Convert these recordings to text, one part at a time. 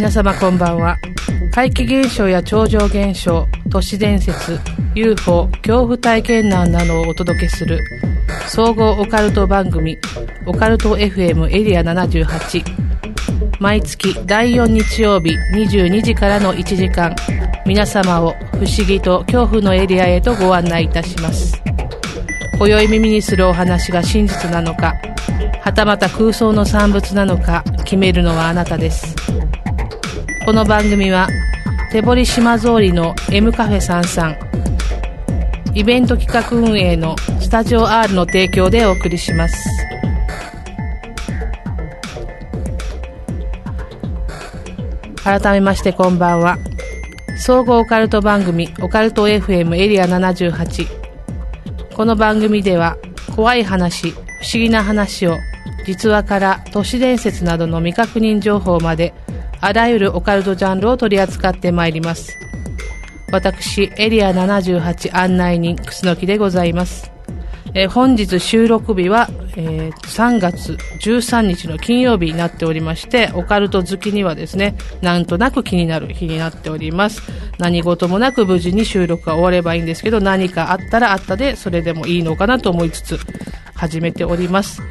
皆様こんばんは。怪奇現象や超常現象都市伝説 UFO 恐怖体験談などをお届けする総合オカルト番組オカルト FM エリア78毎月第4日曜日22時からの1時間皆様を不思議と恐怖のエリアへとご案内いたします。今宵耳にするお話が真実なのかはたまた空想の産物なのか決めるのはあなたです。この番組は手堀島通りの M カフェ33イベント企画運営のスタジオ R の提供でお送りします。改めましてこんばんは。総合オカルト番組オカルト FM エリア78この番組では怖い話不思議な話を実話から都市伝説などの未確認情報まであらゆるオカルトジャンルを取り扱ってまいります私エリア78案内人楠木でございますえー本日収録日は、えー3月13日の金曜日になっておりまして、オカルト好きにはですね、なんとなく気になる日になっております。何事もなく無事に収録が終わればいいんですけど、何かあったらあったで、それでもいいのかなと思いつつ、始めております。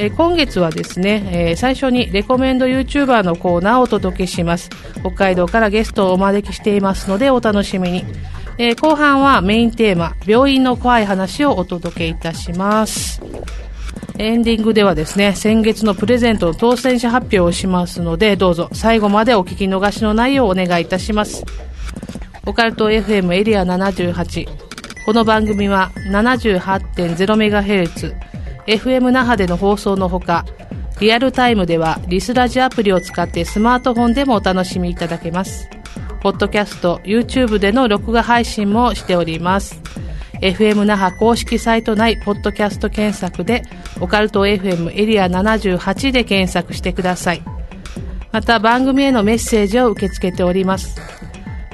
えー今月はですね、えー最初にレコメンド YouTuber のコーナーをお届けします。北海道からゲストをお招きしていますので、お楽しみに。えー後半はメインテーマ、病院の怖い話をお届けいたします。エンディングではですね、先月のプレゼントの当選者発表をしますので、どうぞ最後までお聞き逃しのないようお願いいたします。オカルト FM エリア78。この番組は 78.0MHz、FM 那覇での放送のほか、リアルタイムではリスラジアプリを使ってスマートフォンでもお楽しみいただけます。ポッドキャスト、YouTube での録画配信もしております。FM 那覇公式サイト内、ポッドキャスト検索で、オカルト FM エリア78で検索してください。また番組へのメッセージを受け付けております。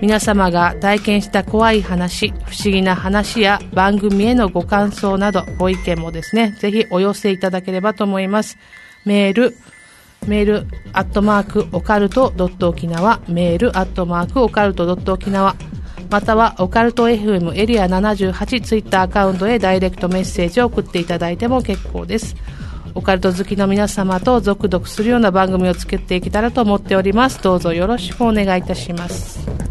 皆様が体験した怖い話、不思議な話や番組へのご感想などご意見もですね、ぜひお寄せいただければと思います。メール、メール、アットマーク、オカルトドット沖縄、メール、アットマーク、オカルトドット沖縄、または、オカルト FM エリア78ツイッターアカウントへダイレクトメッセージを送っていただいても結構です。オカルト好きの皆様と続々するような番組を作っていけたらと思っております。どうぞよろしくお願いいたします。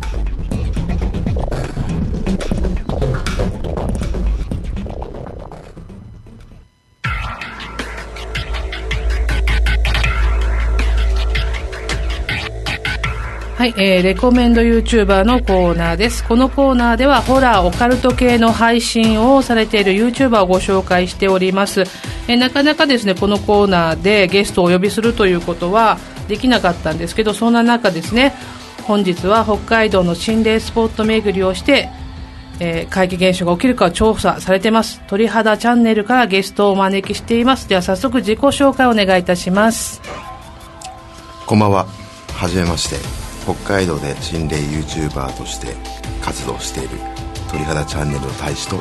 はい、えー、レコメンド YouTuber のコーナーです。このコーナーではホラー、オカルト系の配信をされている YouTuber をご紹介しております。えーなかなかですね、このコーナーでゲストをお呼びするということはできなかったんですけど、そんな中ですね、本日は北海道の心霊スポット巡りをして、えー怪奇現象が起きるか調査されてます。鳥肌チャンネルからゲストをお招きしています。では早速自己紹介をお願いいたします。こんばんは。はじめまして。北海道で心霊 YouTuber として活動している鳥肌チャンネルの大使と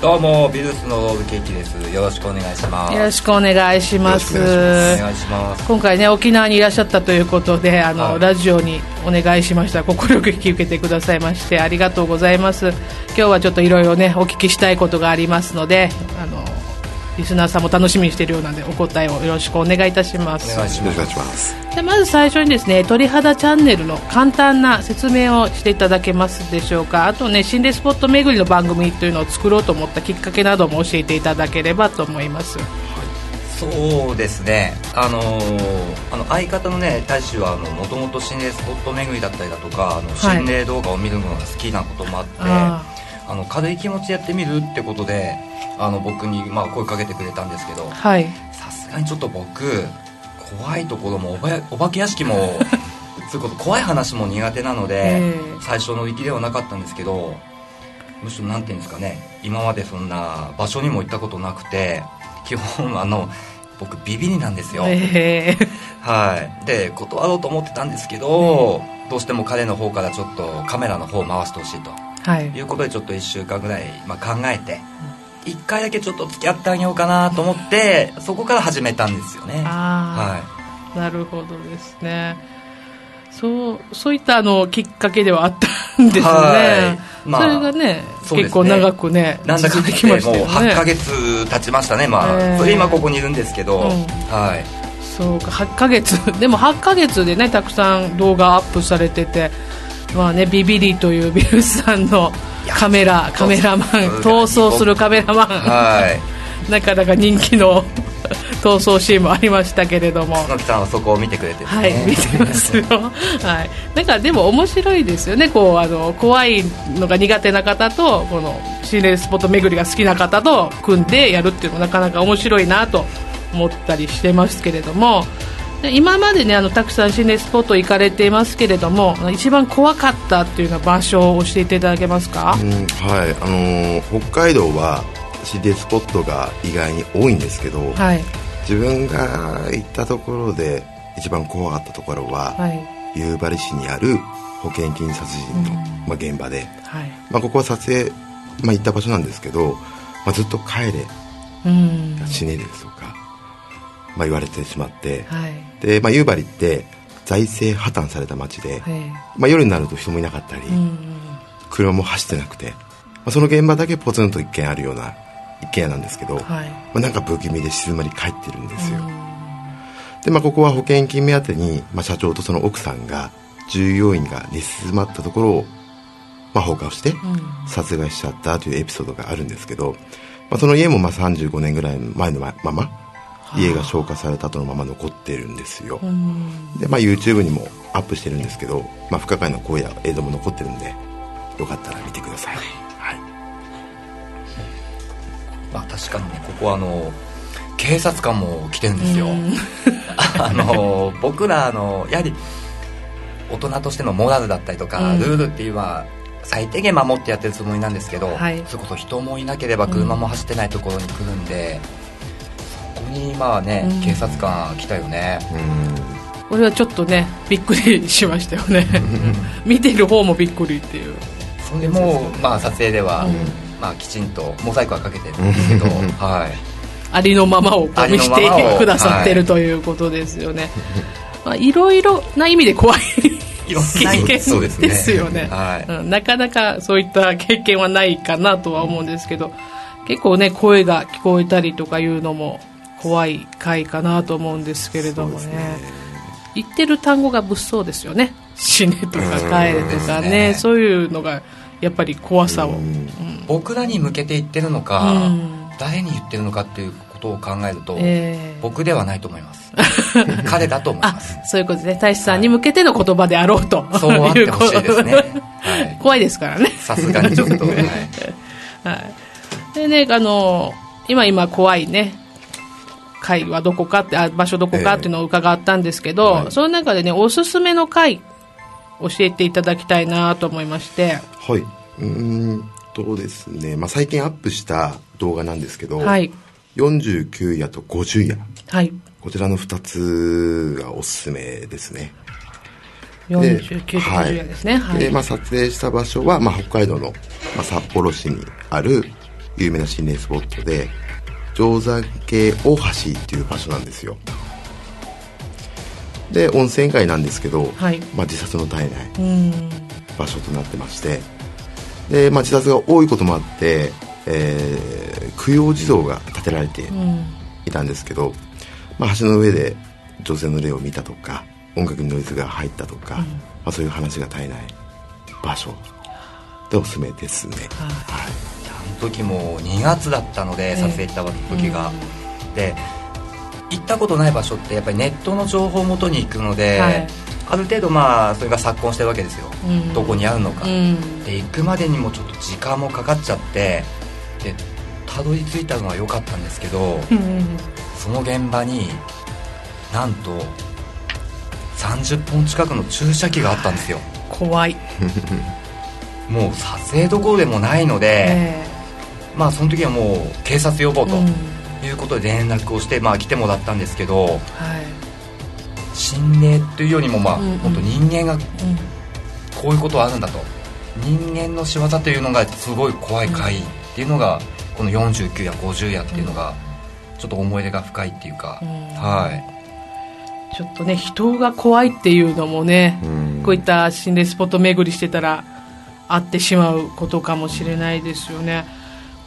どうもビルスのロールケーキです。よろしくお願いします。よろしくお願いします。お願いします。今回ね沖縄にいらっしゃったということであの、はい。ラジオにお願いしました。快く引き受けてくださいましてありがとうございます。今日はちょっといろいろねお聞きしたいことがありますのであのリスナーさんも楽しみにしているようなのでお答えをよろしくお願いいたします。お願いします。でまず最初にですね鳥肌チャンネルの簡単な説明をしていただけますでしょうか。あとね心霊スポット巡りの番組というのを作ろうと思ったきっかけなども教えていただければと思います。そうですね。あのーあの相方のね大使はもともと心霊スポット巡りだったりだとかあのはい。心霊動画を見るのが好きなこともあって、ああの軽い気持ちやってみるってことであの僕に、まあ、声かけてくれたんですけどはい。さすがにちょっと僕怖いところもおばお化け屋敷も そういうこと怖い話も苦手なので、ええ。最初の行きではなかったんですけどむしろなんていうんですかね今までそんな場所にも行ったことなくて基本あの僕ビビりなんですよ、えーはい。で断ろうと思ってたんですけど、どうしても彼の方からちょっとカメラの方を回してほしいと。はい。いうことでちょっと1週間ぐらい、まあ、考えて1回だけちょっと付き合ってあげようかなと思ってそこから始めたんですよね。あはあ、なるほどですね。そうそういったあのきっかけではあったんですね、はい。まあそれがねね。結構長くねなんだかんだ続きま言ってもうしたよね8ヶ月経ちましたね。まあ、えー。それ今ここにいるんですけど、うん。はい。そうか8ヶ月。でも8ヶ月でねたくさん動画アップされててまあねビビリというビルスさんのカメラカメラマン逃走するカメラマンはい なかなか人気の 逃走シーンもありましたけれども角木さんはそこを見てくれてねはい、見てますよ。はい。なんかでも面白いですよね。こうあの怖いのが苦手な方とこの心霊スポット巡りが好きな方と組んでやるっていうのもなかなか面白いなと思ったりしてますけれども。で今までねあのたくさん心霊スポット行かれていますけれども一番怖かったっていうような場所を教えていただけますか、うんはい。あのー北海道は心霊スポットが意外に多いんですけど、はい。自分が行ったところで一番怖かったところは、はい。夕張市にある保険金殺人の、まあ、現場で、はい。まあ、ここは撮影、まあ、行った場所なんですけど、まあ、ずっと帰れうん。死ねですとか、まあ、言われてしまって、はいで、まあ、夕張って財政破綻された町で、はいまあ、夜になると人もいなかったり、うん車も走ってなくて、まあ、その現場だけポツンと一軒あるような一軒家なんですけど、はい。まあ、なんか不気味で静まり返ってるんですよ、で、まあ、ここは保険金目当てに、まあ、社長とその奥さんが従業員が寝静まったところを、まあ、放火をして殺害しちゃったというエピソードがあるんですけど、まあ、その家もまあ35年ぐらい前のままま家が消火された後のまま残ってるんですよ、で、まあ、YouTube にもアップしてるんですけど、まあ、不可解な声や映像も残ってるんでよかったら見てください、はい。まあ、確かにねここはあの警察官も来てるんですよ。あの僕らあのやはり大人としてのモラルだったりとか、うん。ルールっていうのは最低限守ってやってるつもりなんですけど、はい。それこそ人もいなければ車も走ってないところに来るんで、にまあね、うん。警察官来たよね、これはちょっとねびっくりしましたよね。見てる方もびっくりっていう。それでもう、まあ、撮影では、うん。まあ、きちんとモザイクはかけてるんですけど、はい。ありのままを見せてくださってるということですよね、まあ、いろいろな意味で怖い。経験ですね。ですよね。はい。うん。なかなかそういった経験はないかなとは思うんですけど結構ね声が聞こえたりとかいうのも怖い回かなと思うんですけれどもね。言ってる単語が物騒ですよね。死ねとか帰れとかね。ねそういうのがやっぱり怖さを、僕らに向けて言ってるのか、うん。誰に言ってるのかっていうことを考えると、えー僕ではないと思います。彼だと思いあます。そういうことですね。大志さんに向けての言葉であろうと、そうあってほしいですね。はい。怖いですからね。さすがにちょっと、はい。はい。でね、あの、今今怖いね、会はどこかって、あ場所どこかっていうのを伺ったんですけど、はいその中でね、おすすめの会、教えていただきたいなと思いまして、はいうーんとですね、まあ、最近アップした動画なんですけど、はい。49夜と50夜はい。こちらの2つがおすすめですね49と50夜ですね。はい。でまあ、撮影した場所は、まあ、北海道の、まあ、札幌市にある有名な心霊スポットで定山渓大橋っていう場所なんですよ。で温泉街なんですけど、はい。まあ、自殺の絶えないうん。場所となってまして。で、まあ、自殺が多いこともあって、えー供養地蔵が建てられてうん。いたんですけど、まあ、橋の上で女性の霊を見たとか音楽にノイズが入ったとか、まあ、そういう話が絶えない場所でおすすめですね、はい時も2月だったので、撮影行った時が、で行ったことない場所ってやっぱりネットの情報をもとに行くので、はい。ある程度まあそれが昨今してるわけですよ、うん。どこにあるのか、うん。で行くまでにもちょっと時間もかかっちゃってでたどり着いたのは良かったんですけどうんその現場になんと30本近くの注射器があったんですよ。怖い。もう撮影どころでもないので、えまあその時はもう警察呼ぼうと。いうことで連絡をして、まあ来てもらったんですけどはい。心霊というよりもまあ、うんうん。本当人間がうん。こういうことはあるんだと。人間の仕業というのがすごい怖い回っていうのが、この49や50やっていうのがちょっと思い出が深いっていうか、うん。はい。ちょっとね人が怖いっていうのもね、うん。こういった心霊スポット巡りしてたら会ってしまうことかもしれないですよね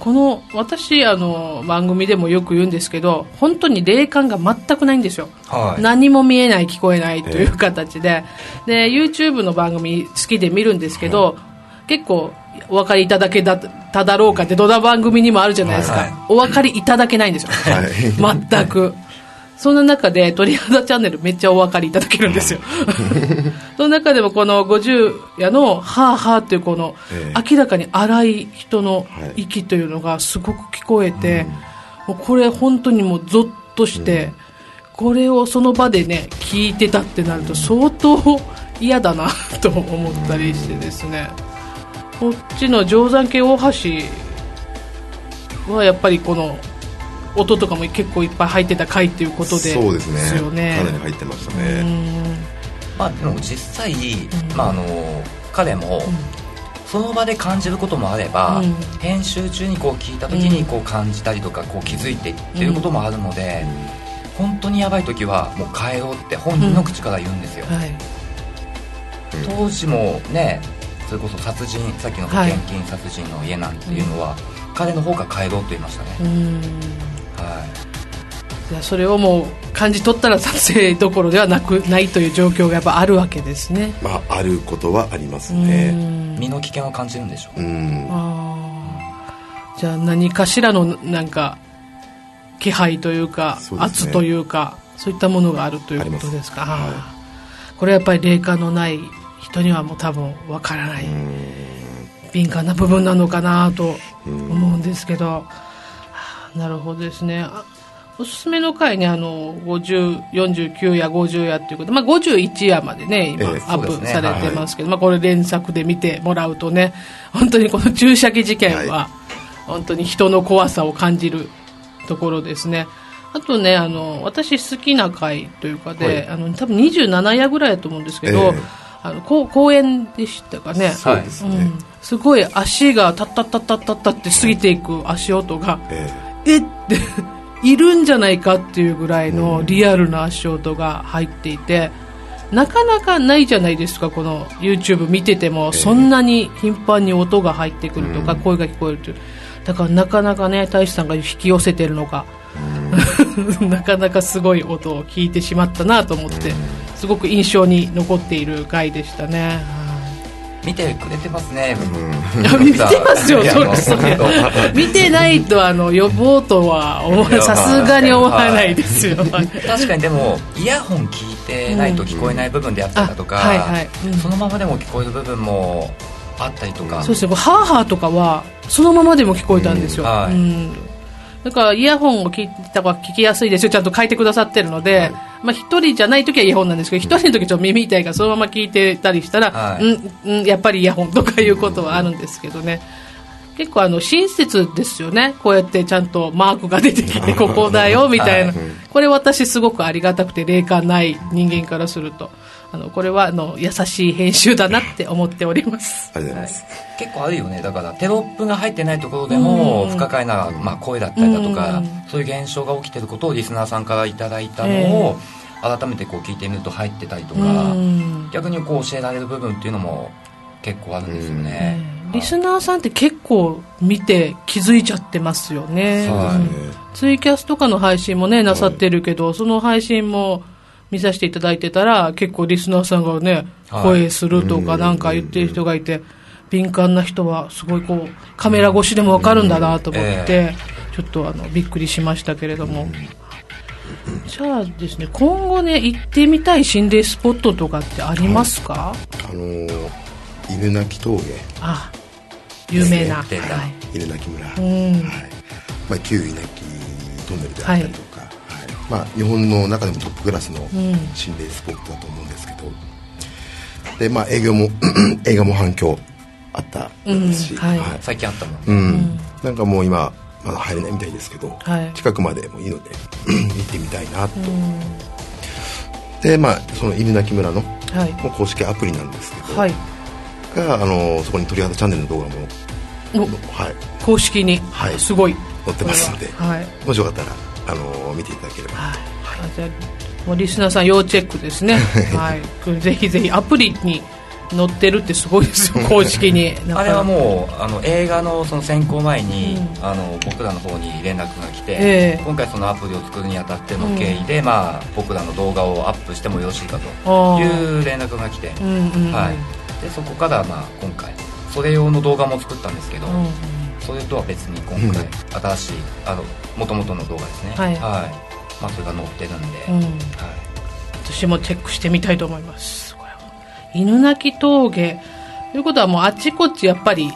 この私あの番組でもよく言うんですけど本当に霊感が全くないんですよ。はい。何も見えない聞こえないという形で,、で YouTube の番組好きで見るんですけど、結構お分かりいただけだただろうかってどんな番組にもあるじゃないですか、はいはい。お分かりいただけないんですよ、はい。全くその中で鳥肌チャンネルめっちゃお分かりいただけるんですよ。その中でもこの50夜の「はあはあ」っていうこのえ明らかに荒い人のはい。息というのがすごく聞こえて、もうこれ本当にもうゾッとして、これをその場でね聞いてたってなると相当嫌だなと思ったりしてですね。こっちの定山系大橋はやっぱりこの音とかも結構いっぱい入ってた回っていうことでそうですね。よね。かなり入ってましたうねん。まあでも実際、まああの彼もその場で感じることもあれば、うん。編集中にこう聞いた時にこう感じたりとかこう気づいてっていうこともあるので、本当にやばい時はもう帰ろうって本人の口から言うんですよ、はい。当時もねそれこそ殺人さっきの保はい。険金殺人の家なんていうのは、彼の方が帰ろうと言いましたね、うんはい。やそれをもう感じ取ったら撮影どころではなくないという状況がやっぱあるわけですね。まああることはありますうね身の危険を感じるんでしょう、うん。じゃあ何かしらのなんか気配というかそうね。圧というかそういったものがあるということですか。ありますあー。これはやっぱり霊感のない人にはもう多分わからない。敏感な部分なのかなと思うんですけど、はあなるほどですね。あおすすめの回ね、あの、50、49夜、50夜っていうこと。で、まあ、51夜までね、今、ええアップされてますけど、まあ、これ連作で見てもらうとね、本当にこの注射器事件は、は本当に人の怖さを感じるところですね。あとね、あの、私好きな回というかで、はい。あの、多分27夜ぐらいだと思うんですけど、ええ。あの、こう公園でしたかね。そうん、すごい足がタッタッタッタッタッタって過ぎていく足音が、ええって、いるんじゃないかっていうぐらいのリアルな足音が入っていて、なかなかないじゃないですか、この YouTube 見てても、えそんなに頻繁に音が入ってくるとか、うん。声が聞こえるという。だからなかなかね、大志さんが引き寄せてるのか、なかなかすごい音を聞いてしまったなと思って、すごく印象に残っている回でしたね。見てくれてますね、いや 見てますよ、そ見てないとあの呼ぼうとはさすがに思わないですよ。確かにでもイヤホン聞いてないと聞こえない部分であったりだとか、あはいはい。うん。そのままでも聞こえる部分もあったりとか、そうですね、ハーハーとかはそのままでも聞こえたんですよ。うん。はい。うんだからイヤホンを聞いた方が聞きやすいですよ、ちゃんと書いてくださってるので、まあ一人じゃない時はイヤホンなんですけど、一人の時ちょっと耳痛いからそのまま聞いてたりしたら、はいうん、うん、やっぱりイヤホンとかいうことはあるんですけどね。結構あの親切ですよね。こうやってちゃんとマークが出てきて、ここだよ、みたいな。はいこれ私すごくありがたくて、霊感ない人間からすると。あの、これはあの、優しい編集だなって思っております。ありがとうございます、結構あるよね。だからテロップが入ってないところでもうん。不可解な、まあ、声だったりだとか、うん。そういう現象が起きてることをリスナーさんからいただいたのを、改めてこう聞いてみると入ってたりとか、うん。逆にこう教えられる部分っていうのも結構あるんですよね、リスナーさんって結構見て気づいちゃってますよね、はい。うん。ツイキャスとかの配信もねなさってるけど、その配信も見させていただいてたら結構リスナーさんがね、はい。声するとかなんか言ってる人がいて、敏感な人はすごいこうカメラ越しでもわかるんだなと思って、えちょっとあのびっくりしましたけれども、じゃあですね今後ね行ってみたい心霊スポットとかってありますか、あのー犬鳴峠。あ有名な、はい。犬鳴村、はい。うんまあ、旧稲城トンネルであったりとか、はいまあ、日本の中でもトップクラスの心霊スポットだと思うんですけど、でまあ、営業も 映画も反響あったですし、うんはい。最近あったもん、うん。なんかもう今まだ入れないみたいですけど、はい。近くまでもいいので 行ってみたいなと、でまあその犬鳴村のはい。公式アプリなんですけど、はい。があのそこに鳥肌チャンネルの動画も、お。はい、公式に、はい。すごい。載ってますので、はい。もしよかったらあの見ていただければ、はい。あじゃあもうリスナーさん要チェックですね。はい。ぜひぜひアプリに載ってるってすごいですよ。公式に。あれはもうあの映画のその選考前に、うん、あの僕らの方に連絡が来て、えー、今回そのアプリを作るにあたっての経緯で、うん、まあ、僕らの動画をアップしてもよろしいかという連絡が来て、うんうん、はい、でそこからまあ今回それ用の動画も作ったんですけど、うんそれとは別に今回、新しいあの元々の動画ですね。はい、はい、まあ、それが載ってるんで、はい、私もチェックしてみたいと思います。犬鳴峠。ということはもうあちこちやっぱり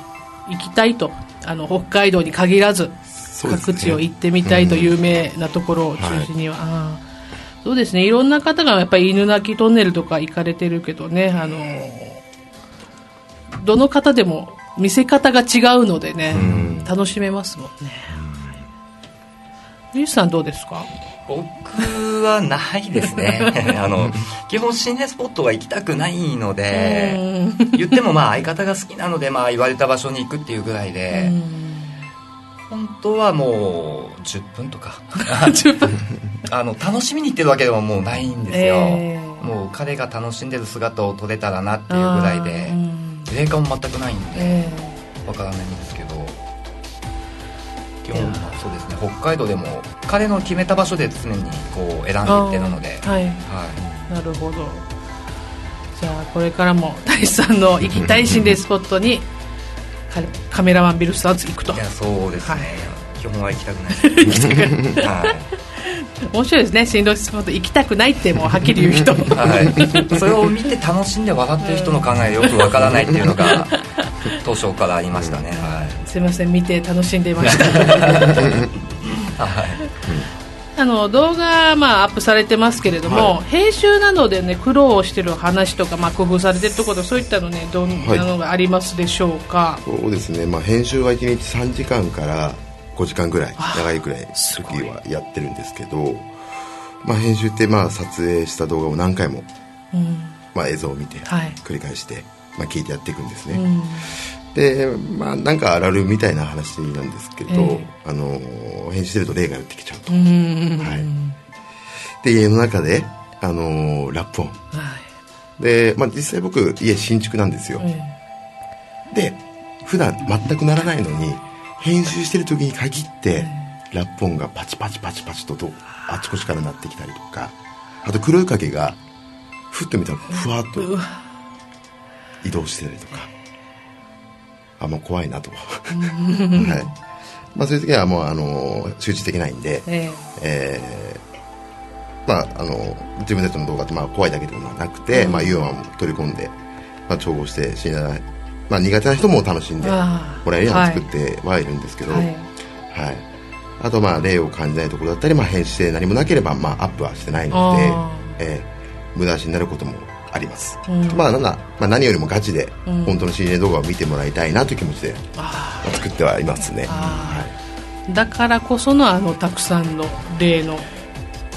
行きたいと。あの北海道に限らず、各地を行ってみたいと有名なところを中心には、はい、そうですね。いろんな方がやっぱり犬鳴トンネルとか行かれてるけどね。あのどの方でも見せ方が違うのでね、楽しめますもんね。ゆうさんどうですか？僕はないですね。あの基本心霊スポットは行きたくないので言ってもまあ相方が好きなのでまあ言われた場所に行くっていうぐらいで本当はもう10分とか。あの楽しみに行ってるわけでももうないんですよ、えー、もう彼が楽しんでる姿を撮れたらなっていうぐらいで霊感も全くないんで、えー、わからないんですけど基本そうですね北海道でも彼の決めた場所で常にこう選んでいってるのではい、はい、なるほど。じゃあこれからも 大志さんの行きたい心霊スポットにカメラマンビルスターズ行くと。いやそうですね、はい、基本は行きたくない行きたくない、はい面白いですね。心霊スポット行きたくないってもうはっきり言う人、はい、それを見て楽しんで笑ってる人の考えよくわからないっていうのが 当初からありましたね、はい、すいません見て楽しんでいました。はい。あの動画、まあ、アップされてますけれども、はい、編集などで、ね、苦労している話とか、まあ、工夫されているところそういったのねどんなのがありますでしょうか、はい、そうですね、まあ、編集は1日3時間から5時間ぐらい長いぐらい時はやってるんですけど、まあ、編集ってまあ撮影した動画を何回も、うん、まあ、映像を見て繰り返して、はい、まあ、聞いてやっていくんですね、うん。でまあなんかあらるみたいな話なんですけど、えー、あの編集してると霊が寄ってきちゃうと、はい、で家の中であのラップ音、はい、で、まあ、実際僕家新築なんですよ、えー、で普段全くならないのに編集してる時に限って、ラップ音がパチパチパチパチととあちこちから鳴ってきたりとか。あと黒い影がふっと見たらふわっと移動してたりとか。あもう怖いなと。はい。まあ、そういう時はもうあの集中できないんで、えー、えー、まあ、あの自分たちの動画ってまあ怖いだけでもなくて、うん、まあ、ユーモアも取り込んで、まあ、調合して信頼まあ、苦手な人も楽しんでもらえるように作ってはい。るんですけど、はい、はい、あとまあ例を感じないところだったり、まあ、編集で何もなければ、まあ、アップはしてないので、えー、無駄足になることもあります、うん、まあなんだ、まあ、何よりもガチで本当の CA 動画を見てもらいたいなという気持ちで、作ってはいますね、はい、だからこそのあのたくさんの例の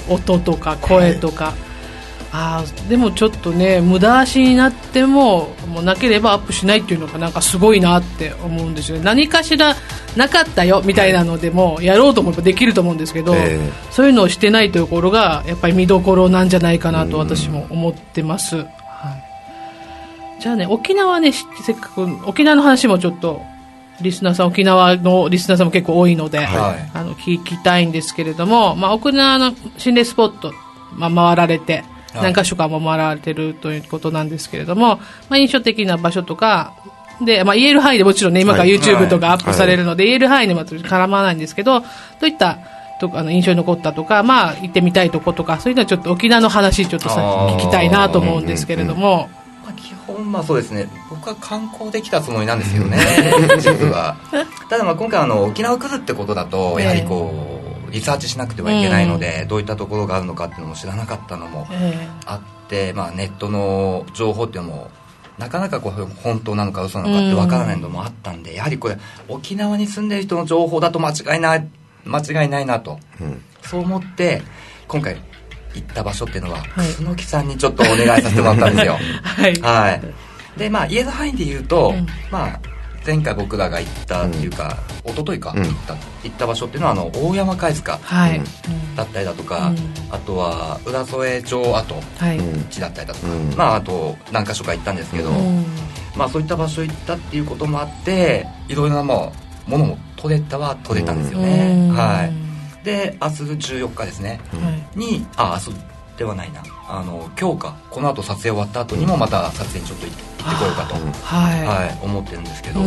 音とか声とか、はい、あでもちょっとね無駄足になってももうなければアップしないっていうのがなんかすごいなって思うんですよ何かしらなかったよみたいなのでもやろうと思えばできると思うんですけど、えー、そういうのをしてないところがやっぱり見どころなんじゃないかなと私も思ってます、はい、じゃあね沖縄ねせっかく沖縄の話もちょっとリスナーさん沖縄のリスナーさんも結構多いので、はい、あの聞きたいんですけれども、まあ、沖縄の心霊スポット、まあ、回られて何か所かも回られてるということなんですけれども、まあ、印象的な場所とか、で、まあ、言える範囲でもちろんね、今から YouTube とかアップされるので、言える範囲でも絡まないんですけど、どういったとあの印象に残ったとか、まあ、行ってみたいとことか、そういうのはちょっと沖縄の話、ちょっとさ聞きたいなと思うんですけれども。まあ、基本、まあそうですね、僕は観光できたつもりなんですよね、実は。ただ、まあ今回あの、沖縄来るってことだと、やはりこう、リサーチしなくてはいけないので、うん、どういったところがあるのかっていうのも知らなかったのもあって、まあ、ネットの情報っていうのもなかなかこう本当なのか嘘なのかってわからないのもあったんで、やはりこれ沖縄に住んでる人の情報だと間違いない間違いないなと、うん、そう思って今回行った場所っていうのは、はい、楠木さんにちょっとお願いさせてもらったんですよ。はい、はい、でまあ言える範囲で言うと、うん、まあ前回僕らが行ったっていうか、うん、一昨日か、うん、行った行った場所っていうのはあの大山貝塚だったりだとか、うん、あとは浦添町跡地だったりだとか、まああと何か所か行ったんですけど、まあそういった場所行ったっていうこともあっていろいろなものも取れたは取れたんですよね、はい。で明日14日ですね、にあ明日ではないなあの今日かこの後撮影終わった後にもまた撮影にちょっと行ってこようかと、はい、はい、思ってるんですけど、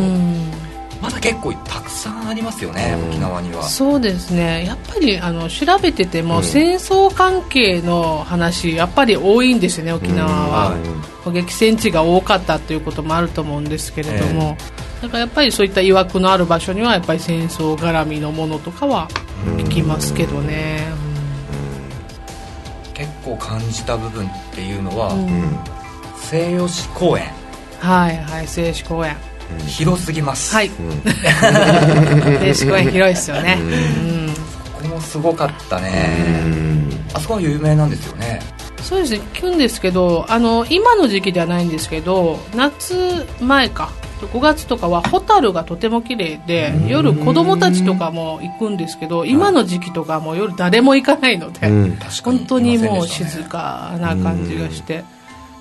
まだ結構たくさんありますよね、沖縄には。そうですね。やっぱりあの調べてても、うん、戦争関係の話やっぱり多いんですよね沖縄は、うん、激戦地が多かったということもあると思うんですけれども、えー、だからやっぱりそういったいわくのある場所にはやっぱり戦争絡みのものとかは行きますけどね、結構感じた部分っていうのは、西予市公園。はいはい静止公園。広すぎます。はい。静止公園広いですよね。うん。ここもすごかったね。あそこは有名なんですよね。そうです。ね聞くんですけどあの今の時期ではないんですけど夏前か5月とかはホタルがとても綺麗で夜子供たちとかも行くんですけど今の時期とかも夜誰も行かないので、本当にもう静かな感じがして、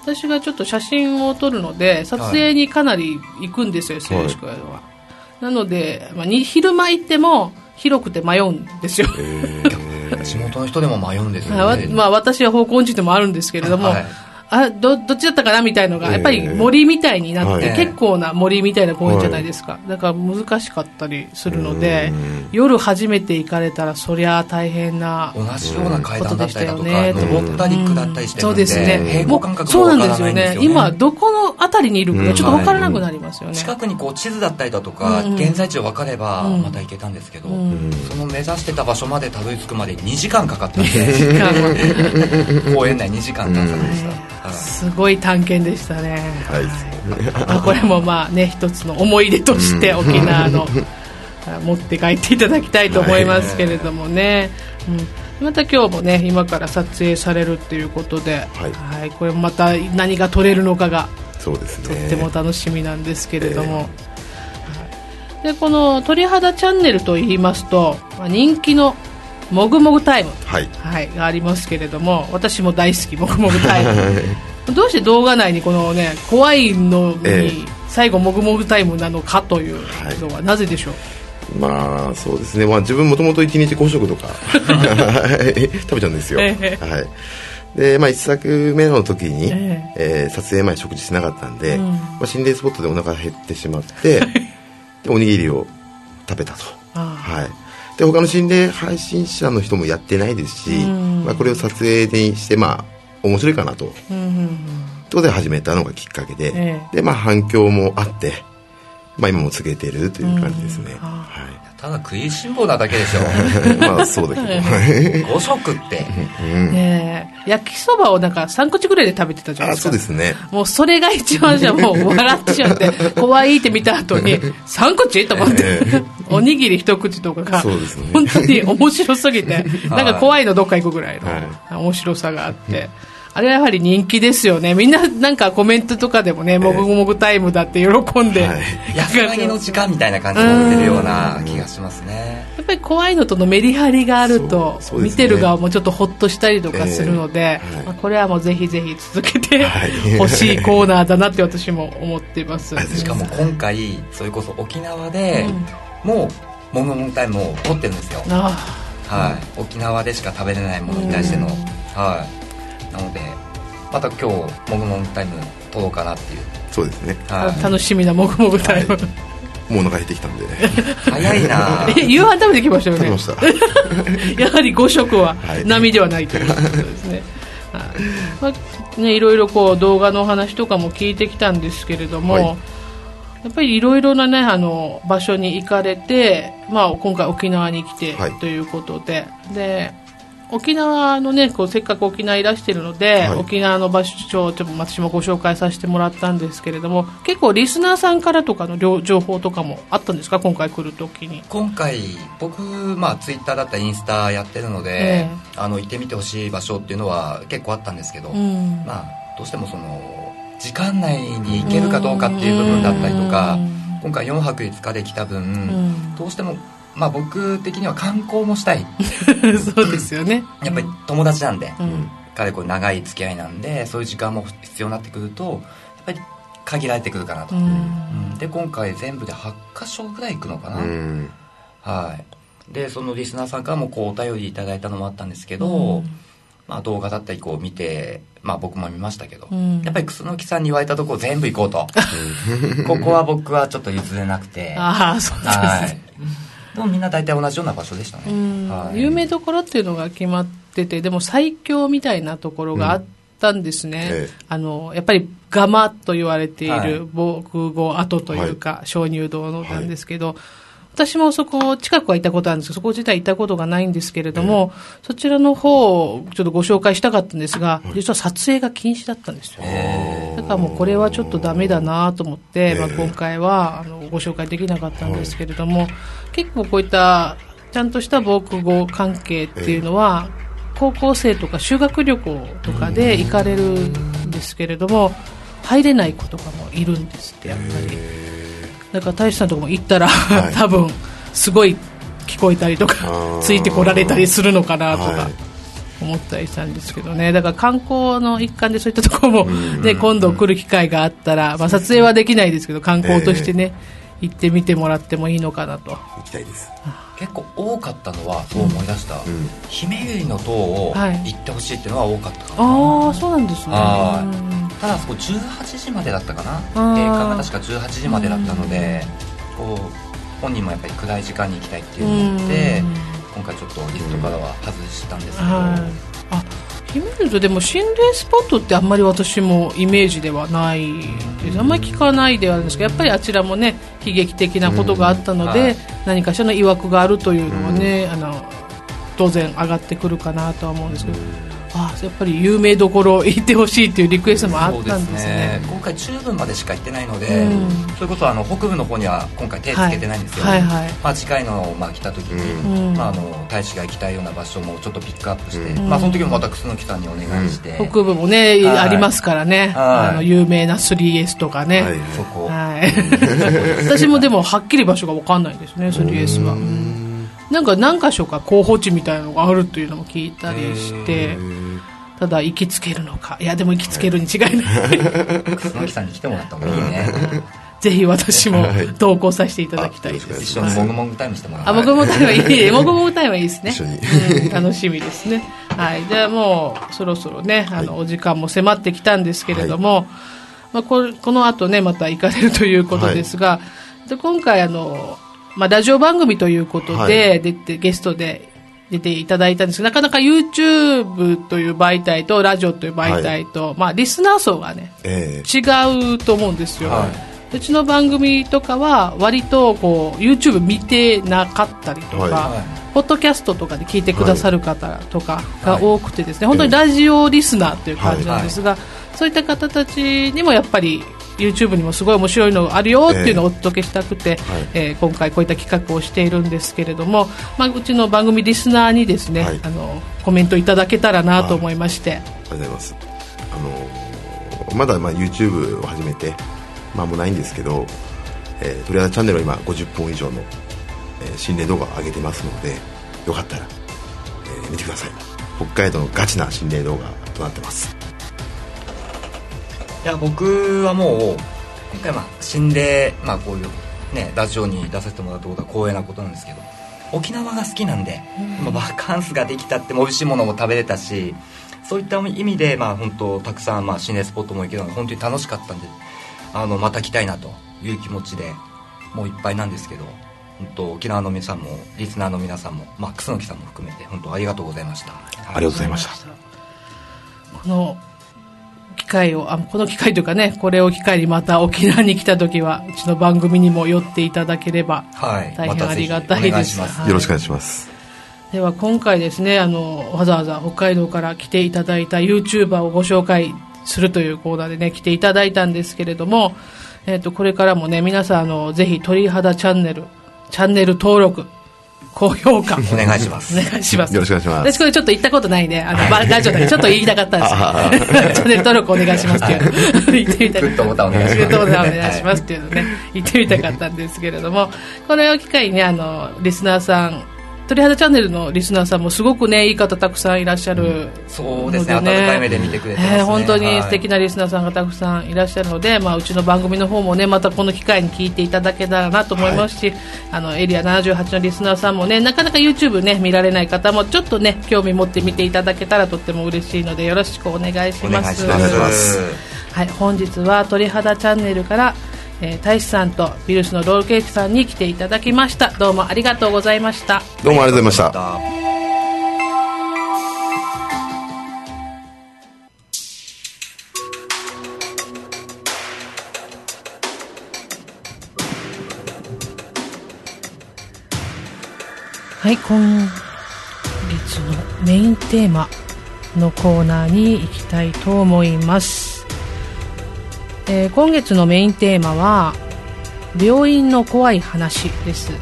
私がちょっと写真を撮るので撮影にかなり行くんですよ、はい、静止公園は、なので、まあ、に昼間行っても広くて迷うんですよ、地元の人でも迷うんですよね、まあ、私は方向音痴でもあるんですけれども、はいあどどっちだったかなみたいのが、やっぱり森みたいになって、結構な森みたいな公園じゃないですか、だから難しかったりするので、夜初めて行かれたらそりゃ大変な同じような階段だったりだとか登ったり下ったりしてそうですね。平行感覚そうなんですよね。今どこの辺りにいるかちょっと分からなくなりますよね、近くにこう地図だったりだとか、現在地を分かればまた行けたんですけど、その目指してた場所までたどり着くまで2時間かかったんで公園内2時間探索でした、すごい探検でしたね、はい、これもまあね一つの思い出として沖縄の持って帰っていただきたいと思いますけれどもね、うん、また今日もね今から撮影されるっていうことで、はい、はい、これまた何が撮れるのかがそうです、ね、とっても楽しみなんですけれども、えー、でこの「鳥肌チャンネル」といいますと、まあ、人気のもぐもぐタイム、はい、はい、がありますけれども私も大好きもぐもぐタイム。どうして動画内にこのね怖いのに最後もぐもぐタイムなのかというのはなぜでしょう、まあそうですね、まあ、自分もともと1日5食とか 食べちゃうんですよ、はい。でまあ、1作目の時に、ええ。ー、撮影前食事しなかったんで、うん、まあ、心霊スポットでお腹減ってしまってで おにぎりを食べたと、はい、で他の心霊配信者の人もやってないですし、まあ、これを撮影にしてまあ面白いかなと、うんうんうん、ということで始めたのがきっかけで、えでまあ反響もあってまあ今も告げてるという感じですね、はいただ食いしん坊なだけでしょ。まあそうだけど。5食って、ね焼きそばをなんか3口ぐらいで食べてたじゃないですか。そうですね。もうそれが一番じゃもう笑ってしまって 怖いって見た後に3口？と思って。おにぎり一口とかが、ね、本当に面白すぎてなんか怖いのどっか行くぐらいの面白さがあって、あれはやはり人気ですよね。みんななんかコメントとかでもね、もぐもぐタイムだって喜んで、はい、安らぎの時間みたいな感じになってるような気がしますね。やっぱり怖いのとのメリハリがあると、ね、見てる側もちょっとほっとしたりとかするので、えーはい、まあ、これはもうぜひぜひ続けてほしいコーナーだなって私も思っています。しかも今回、それこそ沖縄で、もう、もぐもぐタイムを取ってるんですよ。はい、沖縄でしか食べれないものに対しての、はい。なのでまた今日もぐもぐタイム撮ろうかなっていう。そうですね、はい、楽しみなもぐもぐタイム、はい、もうお腹減ってきたんで。早いな 夕飯食べてきましたよね。食べました。やはり5食は波ではないということですね、はい。まあ、ねいろいろこう動画のお話とかも聞いてきたんですけれども、はい、やっぱりいろいろなねあの場所に行かれて、まあ、今回沖縄に来てということで、で沖縄のねこうせっかく沖縄いらしてるので、はい、沖縄の場所をちょっと私もご紹介させてもらったんですけれども結構リスナーさんからとかの情報とかもあったんですか？今回来る時に。今回僕、まあ、ツイッターだったりインスタやってるので、えー、あの行ってみてほしい場所っていうのは結構あったんですけど、うん、まあ、どうしてもその時間内に行けるかどうかっていう部分だったりとか、今回4泊5日で来た分、どうしてもまあ僕的には観光もしたい。そうですよね。やっぱり友達なんで、かれこれ長い付き合いなんでそういう時間も必要になってくるとやっぱり限られてくるかなと、で今回全部で8箇所ぐらい行くのかな、はい。でそのリスナーさんからもこうお便りいただいたのもあったんですけど、まあ、動画だったりこう見て、まあ、僕も見ましたけど、うん、やっぱり楠木さんに言われたところ全部行こうと。ここは僕はちょっと譲れなくて。ああそうですね、はい、でもみんな大体同じような場所でしたね、はい、有名どころっていうのが決まっててでも最強みたいなところがあったんですね、うん。ええ、あのやっぱりガマと言われている防空壕跡というか、はい、鍾乳洞のなんですけど、はい私もそこ、近くは行ったことあるんですけど、そこ自体行ったことがないんですけれども、えー、そちらの方をちょっとご紹介したかったんですが、実は撮影が禁止だったんですよ。だからもうこれはちょっとダメだなと思って、まあ、今回はあのご紹介できなかったんですけれども、結構こういったちゃんとした防空壕関係っていうのは、高校生とか修学旅行とかで行かれるんですけれども、入れない子とかもいるんですって、やっぱり。だから大使さんとかも行ったら、はい、多分すごい聞こえたりとかついてこられたりするのかなとか。思ったりしたんですけどね。だから観光の一環でそういったところも、ね、今度来る機会があったら、まあ、撮影はできないですけど観光としてね、えー、行ってみてもらってもいいのかなと。行きたいです。結構多かったのはそう思い出した、うん、ひめゆりの塔を行ってほしいっていうのは多かったかな、はい、ああそうなんですねただそこ18時までだったかな。閉館が確か18時までだったのでこう本人もやっぱり暗い時間に行きたいっていうので今回ちょっとリストからは外したんですけど、あ姫路とでも心霊スポットってあんまり私もイメージではないです。あんまり聞かないではあるんですけどやっぱりあちらもね悲劇的なことがあったので、はい、何かしらの曰くがあるというのはね、あの当然上がってくるかなとは思うんですけど。あやっぱり有名どころ行ってほしいっていうリクエストもあったんですね、ね、今回中部までしか行ってないので、うん、それこそあの北部の方には今回手つけてないんですよ、はいはいはい、まあ、近いのまあ来た時に、うん、まあ、あの大使が行きたいような場所もちょっとピックアップして、うん、まあ、その時もまた楠木さんにお願いして、北部もね、はい、ありますからね、あの有名な 3S とかね、はい、そこ、はい、私もでもはっきり場所が分かんないですね 3S は。なんか何箇所か候補地みたいなのがあるというのも聞いたりして、ただ行きつけるのかいやでも行きつけるに違いない楠木さんに来てもらった方がいいね ぜひ私も同行させていただきたいです。一緒にもぐもぐタイムしてもらう。あ、もぐもぐタイムはいい。もぐもぐタイムはいいですね。うん、楽しみですね。はい。じゃあもう、そろそろね、あの、お時間も迫ってきたんですけれども、はい、まあ、ここの後ね、また行かれるということですが、はい、で今回あの、まあ、ラジオ番組ということで、出て、ゲストで出ていただいたんですけど、なかなか YouTube という媒体とラジオという媒体と、はい、まあ、リスナー層がね、えー、違うと思うんですよ。はい、うちの番組とかは、割とこう、YouTube 見てなかったりとか、はい、ポッドキャストとかで聞いてくださる方とかが多くてですね、本当にラジオリスナーという感じなんですが、そういった方たちにもやっぱり YouTube にもすごい面白いのがあるよっていうのをお届けしたくて、えー、えー、今回こういった企画をしているんですけれども、まあ、うちの番組リスナーにですね、はい、あのコメントいただけたらなと思いまして。ありがとうございます。あのまだまあ YouTube を始めて、まあ、もうないんですけど、えー、とりあえずチャンネルは今50本以上の、えー、心霊動画を上げてますのでよかったら、えー、見てください。北海道のガチな心霊動画となってますいや僕はもう今回まあ心霊まあこういうねラジオに出させてもらったことは光栄なことなんですけど沖縄が好きなんで、まあ、バカンスができたって美味しいものも食べれたしそういった意味でまあ本当たくさんまあ心霊スポットも行けたので本当に楽しかったんであのまた来たいなという気持ちでもういっぱいなんですけど本当沖縄の皆さんもリスナーの皆さんも、まあ、楠木さんも含めて本当ありがとうございました、ありがとうございました。この機会をあこの機会というかねこれを機会にまた沖縄に来た時はうちの番組にも寄っていただければ、大変ありがたいです、はい、よろしくお願いします。では今回ですねあのわざわざ北海道から来ていただいた YouTuber をご紹介するというコーナーでね来ていただいたんですけれども、えーと、これからもね皆さんあのぜひ鳥肌チャンネルチャンネル登録高評価。お願いします。お願いします。よろしくお願いします。私これちょっと言ったことないんであのまあラジオだけちょっと言いたかったんです。よチャンネル登録お願いしますっていう。言ってみたグッドボタンお願いしますグッドボタンお願いしますっていうのね言ってみたかったんですけれどもこれを機会にねあのリスナーさん鳥肌チャンネルのリスナーさんもすごくねいい方たくさんいらっしゃるそうですね。温かい目で見てくれてね。えー本当にはい。素敵なリスナーさんがたくさんいらっしゃるので、まあ、うちの番組の方もねまたこの機会に聞いていただけたらなと思いますし、あのエリア78のリスナーさんもねなかなか YouTube ね見られない方もちょっとね興味持って見ていただけたらとっても嬉しいのでよろしくお願いしおます。はい、本日は鳥肌チャンネルから、えー、大志さんとビルスのロールケーキさんに来ていただきました。どうもありがとうございました。どうもありがとうございました。はい今月のメインテーマのコーナーに行きたいと思います、えー今月のメインテーマは病院の怖い話です。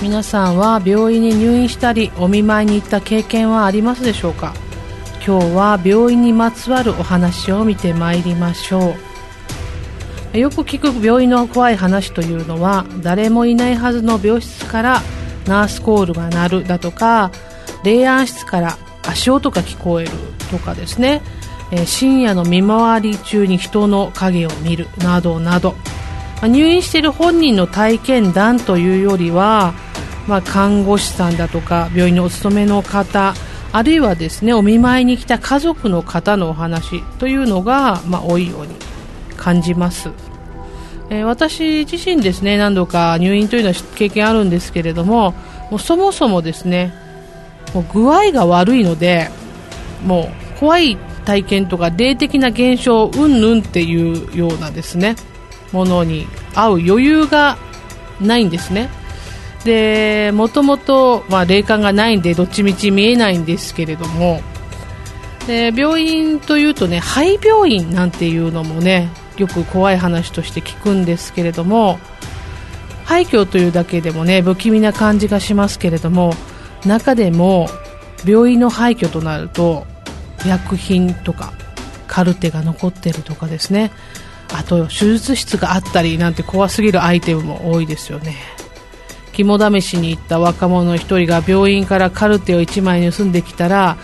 皆さんは病院に入院したりお見舞いに行った経験はありますでしょうか？今日は病院にまつわるお話を見てまいりましょう。よく聞く病院の怖い話というのは誰もいないはずの病室からナースコールが鳴るだとか霊安室から足音が聞こえるとかですね、え深夜の見回り中に人の影を見るなどなど、ま入院している本人の体験談というよりは、まあ、看護師さんだとか病院のお勤めの方あるいはですねお見舞いに来た家族の方のお話というのが、まあ、多いように感じます。えー私自身ですね何度か入院というのは経験あるんですけれどももうそもそもですねもう具合が悪いのでもう怖い体験とか霊的な現象うんぬんっていうようなですねものに合う余裕がないんですね。でもともとまあ霊感がないんでどっちみち見えないんですけれども。で病院というとね廃病院なんていうのもねよく怖い話として聞くんですけれども廃墟というだけでもね不気味な感じがしますけれども中でも病院の廃墟となると薬品とかカルテが残ってるとかですね。あと手術室があったりなんて怖すぎるアイテムも多いですよね。肝試しに行った若者の一人が病院からカルテを1枚盗んできたら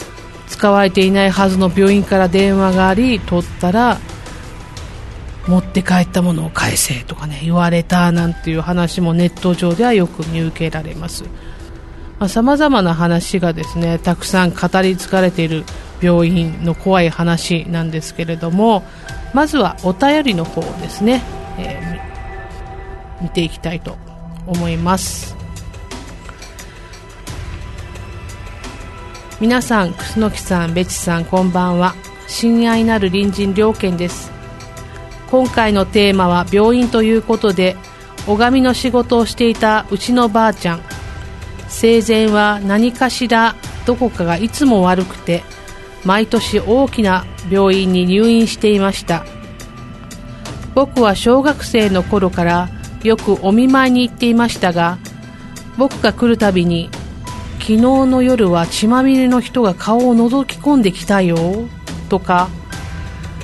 使われていないはずの病院から電話があり取ったら持って帰ったものを返せとかね言われたなんていう話もネット上ではよく見受けられます。さまざ、まな話がですねたくさん語り継がれている病院の怖い話なんですけれどもまずはお便りの方をですね、えー見ていきたいと思います。皆さん楠木さんベチさんこんばんは。親愛なる隣人良犬です。今回のテーマは病院ということで拝みの仕事をしていたうちのばあちゃん。生前は何かしらどこかがいつも悪くて毎年大きな病院に入院していました。僕は小学生の頃からよくお見舞いに行っていましたが僕が来るたびに昨日の夜は血まみれの人が顔を覗き込んできたよとか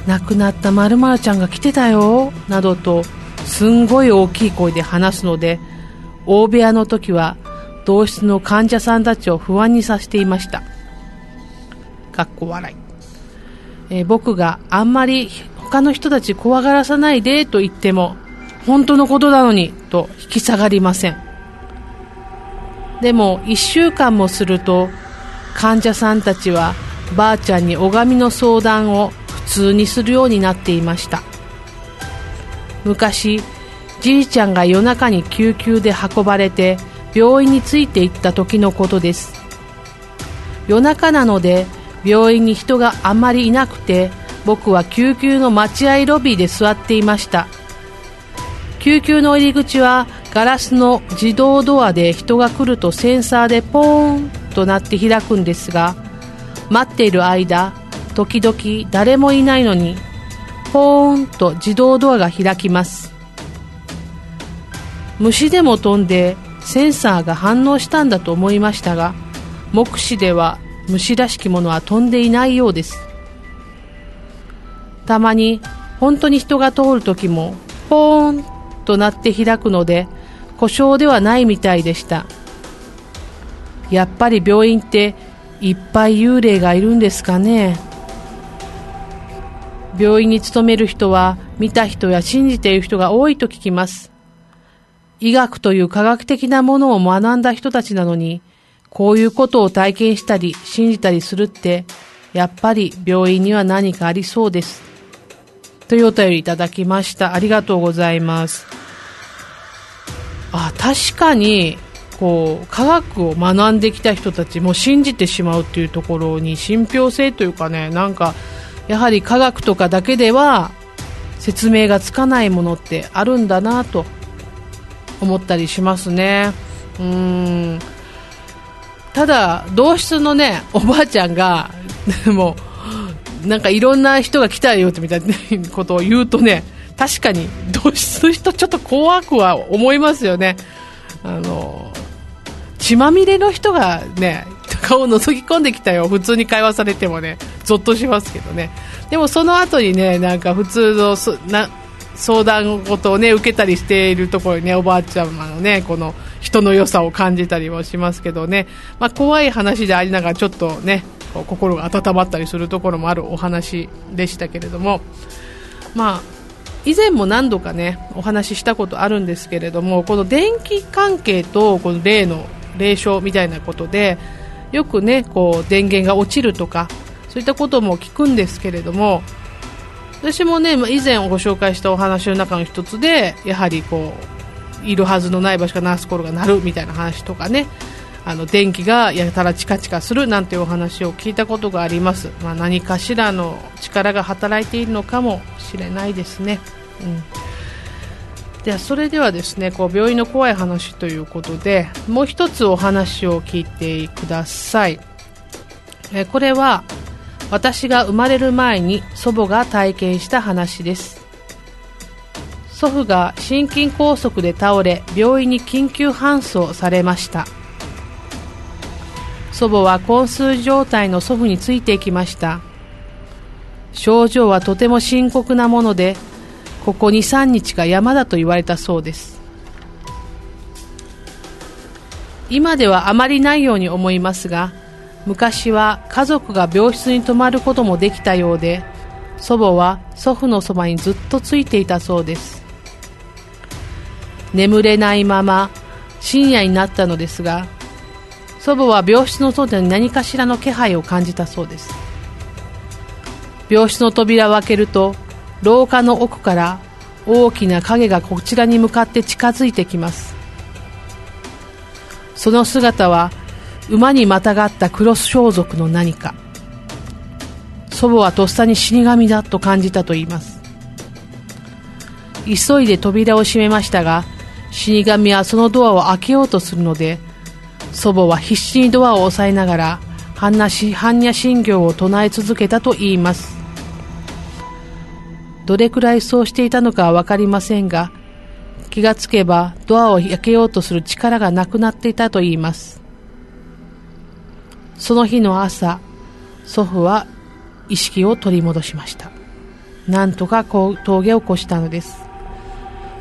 亡くなったまるちゃんが来てたよなどとすんごい大きい声で話すので大部屋の時は同室の患者さんたちを不安にさせていました。かっこ笑い、えー僕があんまり他の人たち怖がらさないでと言っても本当のことなのにと引き下がりません。でも1週間もすると患者さんたちはばあちゃんに拝みの相談を普通にするようになっていました。昔じいちゃんが夜中に救急で運ばれて病院について行った時のことです。夜中なので病院に人があまりいなくて僕は救急の待合ロビーで座っていました。救急の入り口はガラスの自動ドアで人が来るとセンサーでポーンとなって開くんですが待っている間時々誰もいないのにポーンと自動ドアが開きます。虫でも飛んでセンサーが反応したんだと思いましたが目視では虫らしきものは飛んでいないようです。たまに本当に人が通る時もポーンとなって開くので故障ではないみたいでした。やっぱり病院っていっぱい幽霊がいるんですかね。病院に勤める人は見た人や信じている人が多いと聞きます。医学という科学的なものを学んだ人たちなのにこういうことを体験したり信じたりするってやっぱり病院には何かありそうです。というお便りいただきました。ありがとうございます。あ確かにこう科学を学んできた人たちも信じてしまうっていうところに信憑性というかねなんかやはり科学とかだけでは説明がつかないものってあるんだなと思ったりしますね。うーん。ただ同室のねおばあちゃんが もなんかいろんな人が来たよってみたいなことを言うとね確かに同室の人ちょっと怖くは思いますよね。あの血まみれの人がね顔を覗き込んできたよ。普通に会話されてもねゾッとしますけどね。でもその後にねなんか普通のな相談事をね受けたりしているところにねおばあちゃまのねこの人の良さを感じたりもしますけどね、まあ、怖い話でありながらちょっとね心が温まったりするところもあるお話でしたけれども。まあ以前も何度かねお話ししたことあるんですけれどもこの電気関係とこの霊の霊障みたいなことでよくねこう電源が落ちるとかそういったことも聞くんですけれども私もね以前ご紹介したお話の中の一つでやはりこういるはずのない場所からナースコールが鳴るみたいな話とかねあの電気がやたらチカチカするなんていうお話を聞いたことがあります、まあ、何かしらの力が働いているのかもしれないですね。うん。ではそれではですねこう病院の怖い話ということでもう一つお話を聞いてください。えこれは私が生まれる前に祖母が体験した話です。祖父が心筋梗塞で倒れ病院に緊急搬送されました。祖母は昏睡状態の祖父についていきました。症状はとても深刻なものでここ23日が山だと言われたそうです。今ではあまりないように思いますが昔は家族が病室に泊まることもできたようで祖母は祖父のそばにずっとついていたそうです。眠れないまま深夜になったのですが祖母は病室の外に何かしらの気配を感じたそうです。病室の扉を開けると廊下の奥から大きな影がこちらに向かって近づいてきます。その姿は馬にまたがったクロス装束の何か。祖母はとっさに死神だと感じたと言います。急いで扉を閉めましたが死神はそのドアを開けようとするので祖母は必死にドアを押さえながら般若心経を唱え続けたと言います。どれくらいそうしていたのかはわかりませんが、気がつけばドアを開けようとする力がなくなっていたと言います。その日の朝、祖父は意識を取り戻しました。なんとか峠を越したのです。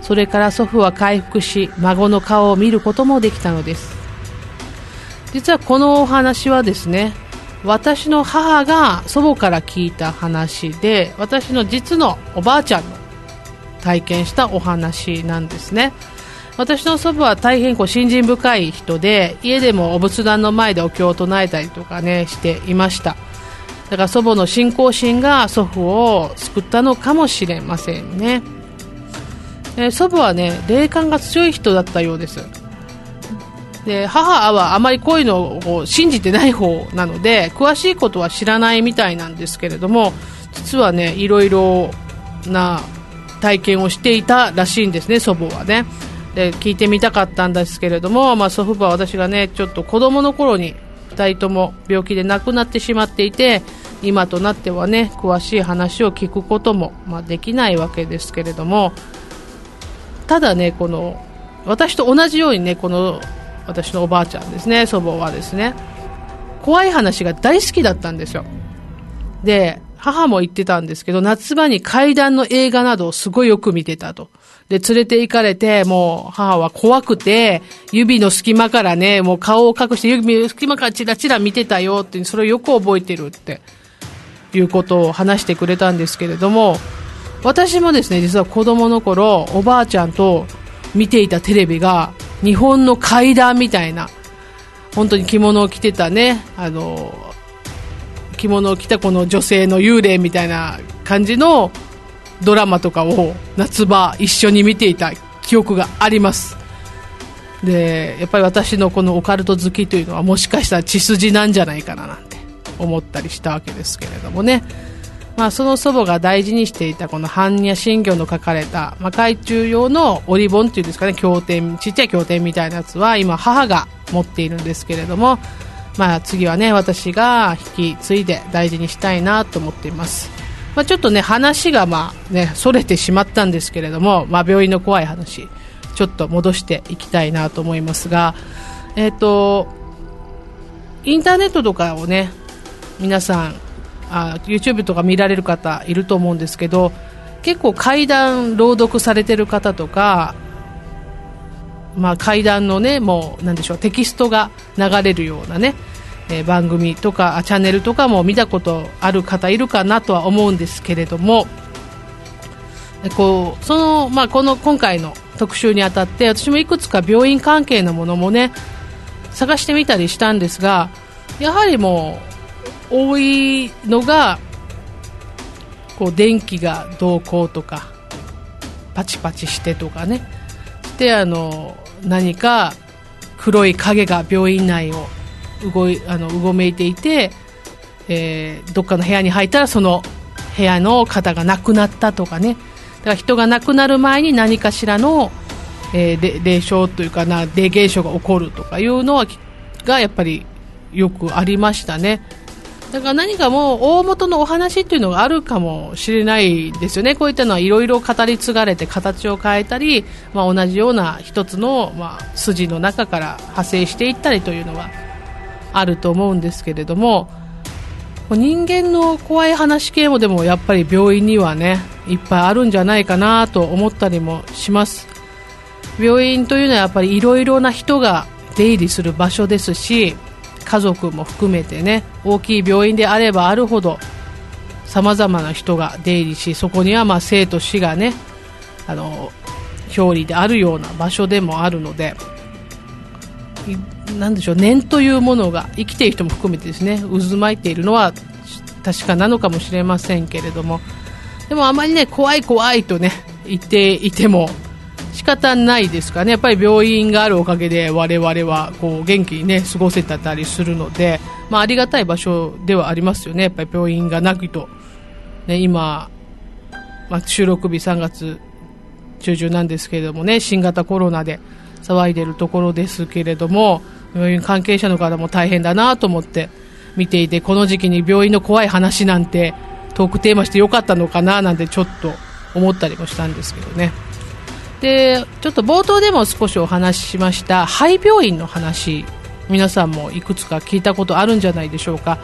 それから祖父は回復し、孫の顔を見ることもできたのです。実はこのお話はですね、私の母が祖母から聞いた話で私の実のおばあちゃんの体験したお話なんですね私の祖母は大変こう信心深い人で家でもお仏壇の前でお経を唱えたりとかねしていました。だから祖母の信仰心が祖父を救ったのかもしれませんね、え祖母はね霊感が強い人だったようです。で母はあまりこういうのを信じてない方なので詳しいことは知らないみたいなんですけれども実はねいろいろな体験をしていたらしいんですね祖母はね。で聞いてみたかったんですけれども、まあ、祖父母は私がねちょっと子供の頃に2人とも病気で亡くなってしまっていて今となってはね詳しい話を聞くことも、まあ、できないわけですけれどもただねこの私と同じようにねこの私のおばあちゃんですね、祖母はですね、怖い話が大好きだったんですよ。で、母も言ってたんですけど、夏場に階段の映画などをすごいよく見てたと。で、連れて行かれて、もう母は怖くて、指の隙間からね、もう顔を隠して指の隙間からチラチラ見てたよって、それをよく覚えてるっていうことを話してくれたんですけれども、私もですね、実は子供の頃、おばあちゃんと見ていたテレビが、日本の階段みたいな、本当に着物を着てたね、あの、着物を着たこの女性の幽霊みたいな感じのドラマとかを夏場一緒に見ていた記憶がありますでやっぱり私のこのオカルト好きというのはもしかしたら血筋なんじゃないかななんて思ったりしたわけですけれどもねまあ、その祖母が大事にしていたこの般若心経の書かれた、まあ、海中用の折り本っていうんですかね、経典、ちっちゃい経典みたいなやつは今母が持っているんですけれども、まあ次はね、私が引き継いで大事にしたいなと思っています。まあ、ちょっとね、話がまあね、逸れてしまったんですけれども、まあ、病院の怖い話、ちょっと戻していきたいなと思いますが、えっ、ー、と、インターネットとかをね、皆さん、あ YouTube とか見られる方いると思うんですけど、結構階段朗読されてる方とか、まあ、階段のね、もう、なでしょう、テキストが流れるようなね、えー、番組とかチャンネルとかも見たことある方いるかなとは思うんですけれどもこうその、まあ、この今回の特集にあたって私もいくつか病院関係のものもね探してみたりしたんですがやはりもう多いのがこう電気がどうこうとかパチパチしてとかね。であの何か黒い影が病院内を動いあのうごめいていて、えー、どっかの部屋に入ったらその部屋の方が亡くなったとかねだから人が亡くなる前に何かしらの、えー、霊障というかな霊現象が起こるとかいうのはがやっぱりよくありましたね。だから何かもう大元のお話っていうのがあるかもしれないですよね。こういったのはいろいろ語り継がれて形を変えたり、まあ、同じような一つの、まあ、筋の中から派生していったりというのはあると思うんですけれども人間の怖い話系もでもやっぱり病院にはねいっぱいあるんじゃないかなと思ったりもします。病院というのはやっぱりいろいろな人が出入りする場所ですし家族も含めてね大きい病院であればあるほどさまざまな人が出入りしそこにはま生と死がねあの表裏であるような場所でもあるのでなんでしょう念というものが生きている人も含めてですね渦巻いているのは確かなのかもしれませんけれども。でもあまりね怖い怖いとね 言っていても仕方ないですからね。やっぱり病院があるおかげで我々はこう元気にね過ごせたりするので、まあ、ありがたい場所ではありますよね。やっぱり病院がなくと、ね、今、まあ、収録日3月中旬なんですけれどもね新型コロナで騒いでるところですけれども病院関係者の方も大変だなと思って見ていてこの時期に病院の怖い話なんてトークテーマしてよかったのかななんてちょっと思ったりもしたんですけどね。でちょっと冒頭でも少しお話ししました肺病院の話皆さんもいくつか聞いたことあるんじゃないでしょうか。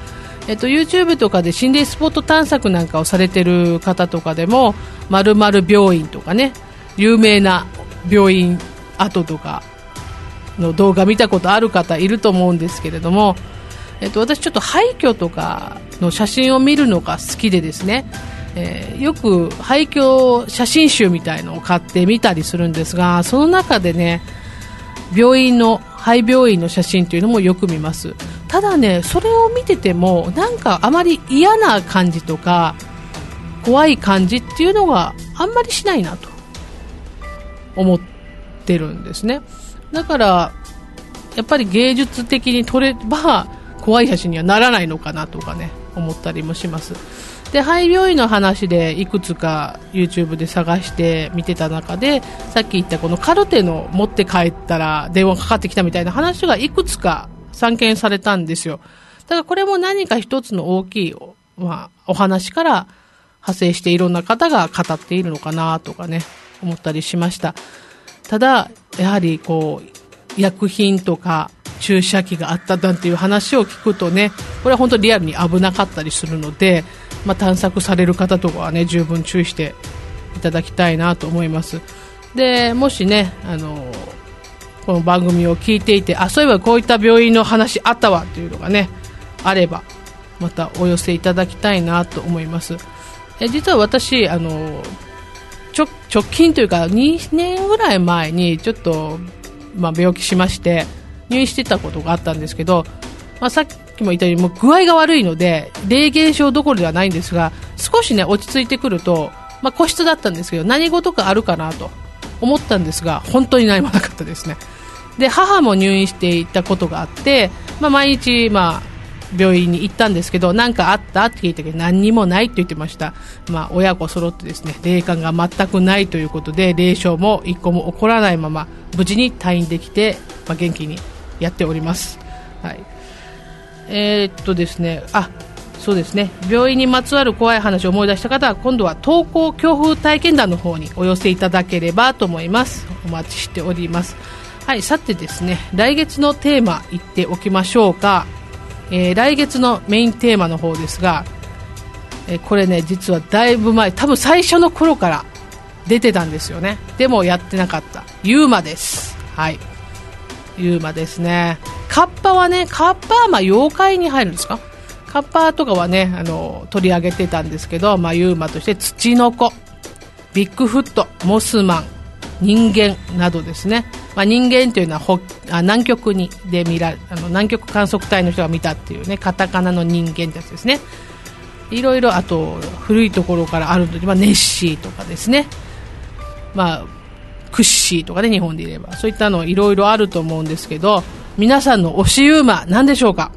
えっと、YouTube とかで心霊スポット探索なんかをされてる方とかでも〇〇病院とかね有名な病院跡とかの動画見たことある方いると思うんですけれども、えっと、私ちょっと廃墟とかの写真を見るのが好きでですね、えー、よく廃墟写真集みたいのを買って見たりするんですがその中でね病院の廃病院の写真というのもよく見ます。ただねそれを見ててもなんかあまり嫌な感じとか怖い感じっていうのがあんまりしないなと思ってるんですねだから、やっぱり芸術的に撮れば、怖い写真にはならないのかなとかね、思ったりもします。で、肺病院の話でいくつか YouTube で探して見てた中で、さっき言ったこのカルテの持って帰ったら電話かかってきたみたいな話がいくつか散見されたんですよ。だからこれも何か一つの大きい、まあ、お話から派生していろんな方が語っているのかなとかね、思ったりしました。ただ、やはりこう、薬品とか注射器があったなんていう話を聞くとねこれは本当リアルに危なかったりするので、まあ、探索される方とかはね十分注意していただきたいなと思います。でもしねあのこの番組を聞いていてあそういえばこういった病院の話あったわっていうのがねあればまたお寄せいただきたいなと思います。え実は私あのちょ直近というか2年ぐらい前にちょっと、まあ、病気しまして入院してたことがあったんですけど、まあ、さっきも言ったようにもう具合が悪いので霊現象どころではないんですが少しね落ち着いてくると、まあ、個室だったんですけど何事かあるかなと思ったんですが本当に何もなかったですね。で母も入院していたことがあって、まあ、毎日、まあ、病院に行ったんですけど何かあったって聞いたけど何にもないと言ってました、まあ、親子揃ってですね霊感が全くないということで霊障も一個も起こらないまま無事に退院できて、まあ、元気にやっております、はい、えー、っとですねあそうですね。病院にまつわる怖い話を思い出した方は今度は登校恐怖体験談の方にお寄せいただければと思います。お待ちしております。はいさてですね来月のテーマ言っておきましょうか。えー、来月のメインテーマの方ですが、えー、これね実はだいぶ前多分最初の頃から出てたんですよね。でもやってなかった。ユーマです。はい。ユーマですね。カッパはねカッパはま妖怪に入るんですか？カッパとかはねあの取り上げてたんですけど、まあ、ユーマとしてツの子ビッグフットモスマン。人間などですね。まあ、人間というのはほあ南極にで見らあの南極観測隊の人が見たっていうねカタカナの人間たちですね。いろいろあと古いところからあるので、まあ、ネッシーとかですね。まあクッシーとかね日本で言えば。そういったのいろいろあると思うんですけど皆さんの推しユーマ何でしょうか、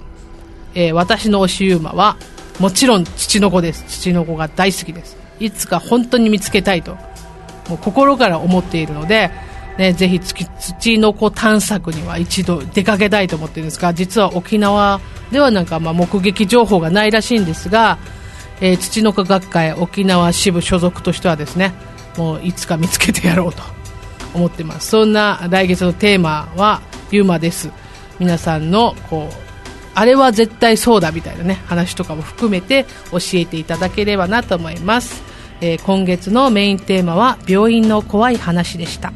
えー、私の推しユーマはもちろん父の子です。父の子が大好きです。いつか本当に見つけたいと。もう心から思っているのでね、ぜひ土の子探索には一度出かけたいと思っているんですが実は沖縄ではなんかまあ目撃情報がないらしいんですが、えー、土の子学会沖縄支部所属としてはですねもういつか見つけてやろうと思ってます。そんな来月のテーマはユーマです。皆さんのこうあれは絶対そうだみたいなね話とかも含めて教えていただければなと思います、えー、今月のメインテーマは病院の怖い話でした。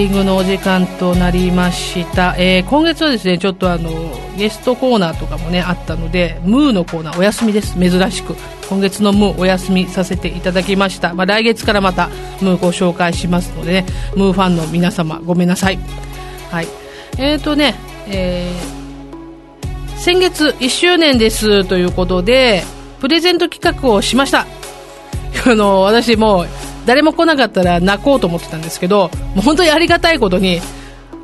ディングのお時間となりました、えー、今月はですねちょっとあのゲストコーナーとかもねあったのでムーのコーナーお休みです。珍しく。今月のムーお休みさせていただきました、まあ、来月からまたムーご紹介しますのでねムーファンの皆様ごめんなさい。はい。えーとね、えー、先月1周年です。ということでプレゼント企画をしました。あの私もう誰も来なかったら泣こうと思ってたんですけど、もう本当にありがたいことに、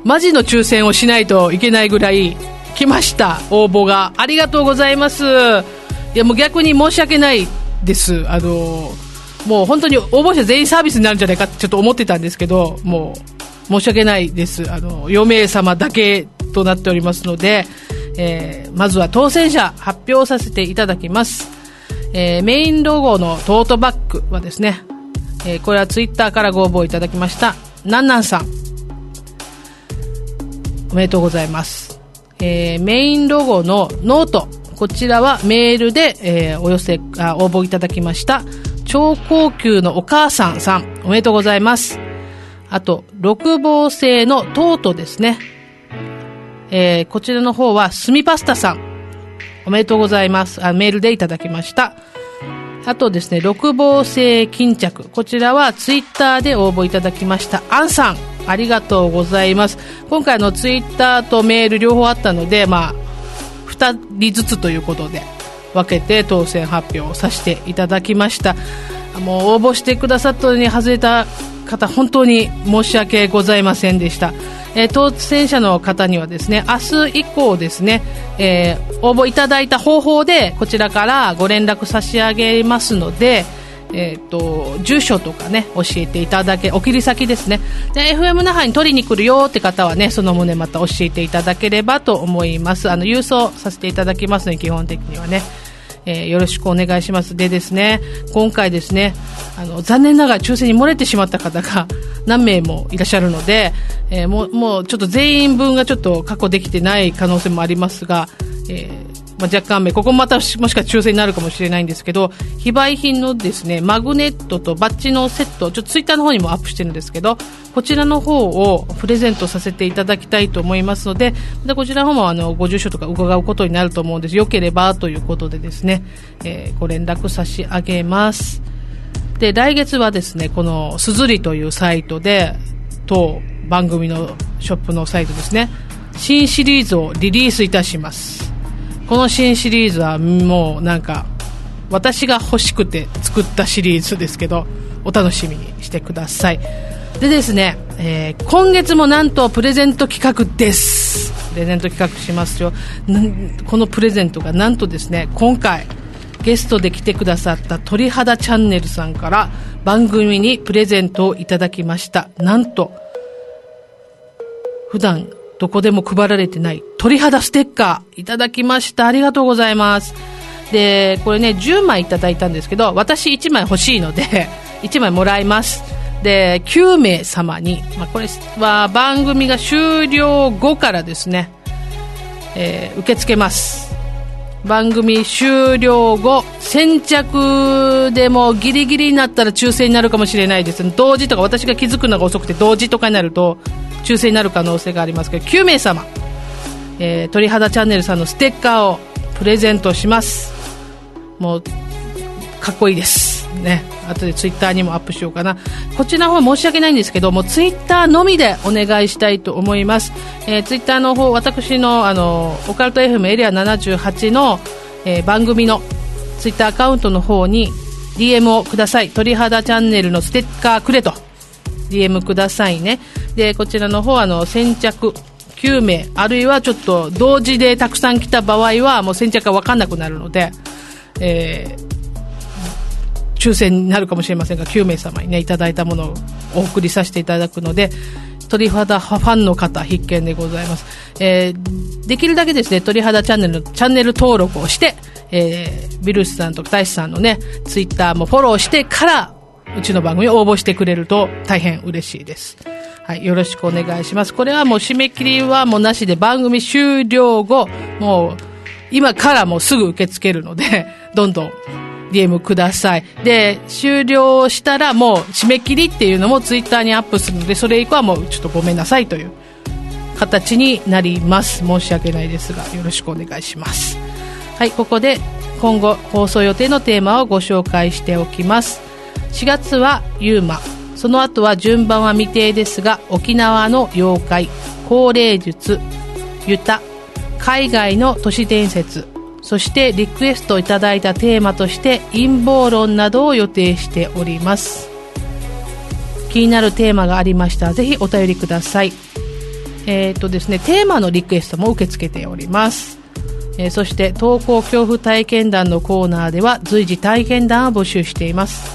マジの抽選をしないといけないぐらい来ました、応募が。ありがとうございます。いや、もう逆に申し訳ないです。あの、もう本当に応募者全員サービスになるんじゃないかってちょっと思ってたんですけど、もう申し訳ないです。あの、4名様だけとなっておりますので、えー、まずは当選者発表させていただきます。えー、メインロゴのトートバッグはですね、えー、これはツイッターからご応募いただきました。なんなんさん。おめでとうございます、えー、メインロゴのノート。こちらはメールで、えー、お寄せあ応募いただきました。超高級のお母さんさん。おめでとうございます。あと六芒星のトートですね。えー、こちらの方はスミパスタさん。おめでとうございます。あメールでいただきました。あとですね、六芒星巾着。こちらはツイッターで応募いただきました。アンさん、ありがとうございます。今回のツイッターとメール両方あったので、まあ、二人ずつということで分けて当選発表をさせていただきました。もう応募してくださったのに外れた方本当に申し訳ございませんでした、えー、当選者の方にはですね明日以降ですね、えー、応募いただいた方法でこちらからご連絡差し上げますのでえーと、住所とかね教えていただけお切り先ですね。で FM 那覇に取りに来るよって方はねその旨また教えていただければと思います。あの郵送させていただきますので基本的にはね。えー、よろしくお願いします。でですね、今回ですね、あの、残念ながら抽選に漏れてしまった方が何名もいらっしゃるので、えー、もう、もうちょっと全員分がちょっと確保できてない可能性もありますが、えーまあ、若干目、ここまたもしかしたら抽選になるかもしれないんですけど、非売品のですね、マグネットとバッジのセット、ちょっとツイッターの方にもアップしてるんですけど、こちらの方をプレゼントさせていただきたいと思いますので、でこちらの方もあの、ご住所とか伺うことになると思うんです。よければということでですね、えー、ご連絡差し上げます。で、来月はですね、このすずりというサイトで、当番組のショップのサイトですね、新シリーズをリリースいたします。この新シリーズはもうなんか私が欲しくて作ったシリーズですけどお楽しみにしてください。でですね、えー、今月もなんとプレゼント企画です。プレゼント企画しますよ。このプレゼントがなんとですね今回ゲストで来てくださった鳥肌チャンネルさんから番組にプレゼントをいただきました。なんと普段どこでも配られてない鳥肌ステッカーいただきました。ありがとうございます。で、これね、10枚いただいたんですけど、私1枚欲しいので、1枚もらいます。で、9名様に、まあ、これは番組が終了後からですね、えー、受け付けます。番組終了後、先着でもギリギリになったら抽選になるかもしれないです。同時とか私が気づくのが遅くて同時とかになると、抽選になる可能性がありますけど9名様、えー、鳥肌チャンネルさんのステッカーをプレゼントしますもうかっこいいですね後でツイッターにもアップしようかな。こちらの方申し訳ないんですけどもツイッターのみでお願いしたいと思います、えー、ツイッターの方私のあのオカルト FM エリア78の、えー、番組のツイッターアカウントの方に DM をください。鳥肌チャンネルのステッカーくれと。DM くださいね。でこちらの方あの先着9名あるいはちょっと同時でたくさん来た場合はもう先着が分かんなくなるので、えー、抽選になるかもしれませんが9名様にねいただいたものをお送りさせていただくので鳥肌ファンの方必見でございます、えー、できるだけですね鳥肌チャンネルのチャンネル登録をして、えー、ビルスさんと大志さんのねツイッターもフォローしてからうちの番組応募してくれると大変嬉しいです。はい、よろしくお願いします。これはもう締め切りはもうなしで番組終了後、もう今からもうすぐ受け付けるので、どんどん DM ください。で、終了したらもう締め切りっていうのもツイッターにアップするので、それ以降はもうちょっとごめんなさいという形になります。申し訳ないですが、よろしくお願いします。はい、ここで今後放送予定のテーマをご紹介しておきます。4月はユーマその後は順番は未定ですが沖縄の妖怪高齢術ユタ海外の都市伝説そしてリクエストいただいたテーマとして陰謀論などを予定しております。気になるテーマがありましたらぜひお便りください。えっ、とですねテーマのリクエストも受け付けております。えー、そして投稿恐怖体験談のコーナーでは随時体験談を募集しています。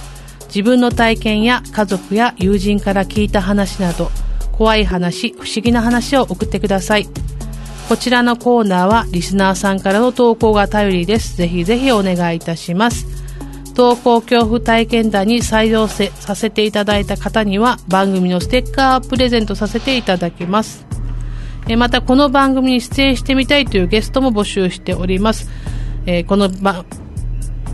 自分の体験や家族や友人から聞いた話など怖い話不思議な話を送ってください。こちらのコーナーはリスナーさんからの投稿が頼りです。ぜひぜひお願いいたします。投稿恐怖体験談に採用せさせていただいた方には番組のステッカープレゼントさせていただきます。えまたこの番組に出演してみたいというゲストも募集しております、えー、この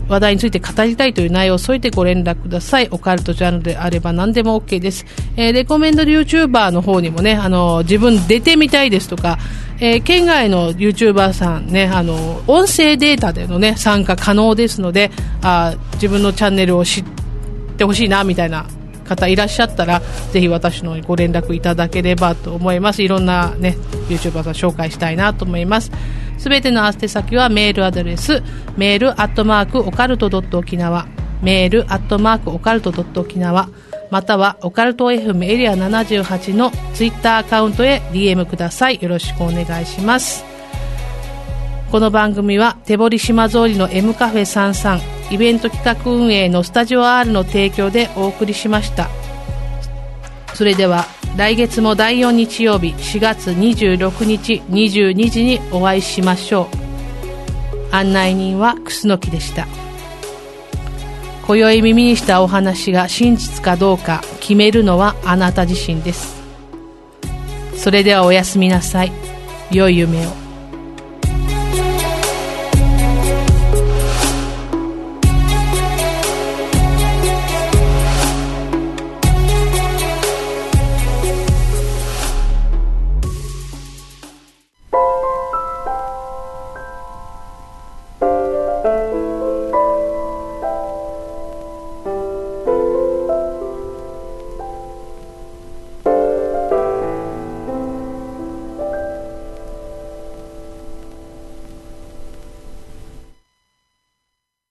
話題について語りたいという内容を添えてご連絡ください。オカルトジャンルであれば何でも OK です。えー、レコメンド YouTuber の方にもね、あの、自分出てみたいですとか、えー、県外の YouTuber さんね、あの、音声データでのね、参加可能ですので、あ自分のチャンネルを知ってほしいな、みたいな方いらっしゃったら、ぜひ私のご連絡いただければと思います。いろんなね、YouTuber さん紹介したいなと思います。すべての宛先はメールアドレス、メールアットマークオカルトドット沖縄、メールアットマークオカルト沖縄またはオカルト FM エリア78のツイッターアカウントへ DM ください。よろしくお願いします。この番組は手堀島通りの M カフェ33イベント企画運営のスタジオ R の提供でお送りしました。それでは来月も第4日曜日4月26日22時にお会いしましょう。案内人は楠木でした。今宵耳にしたお話が真実かどうか決めるのはあなた自身ですそれではおやすみなさい良い夢を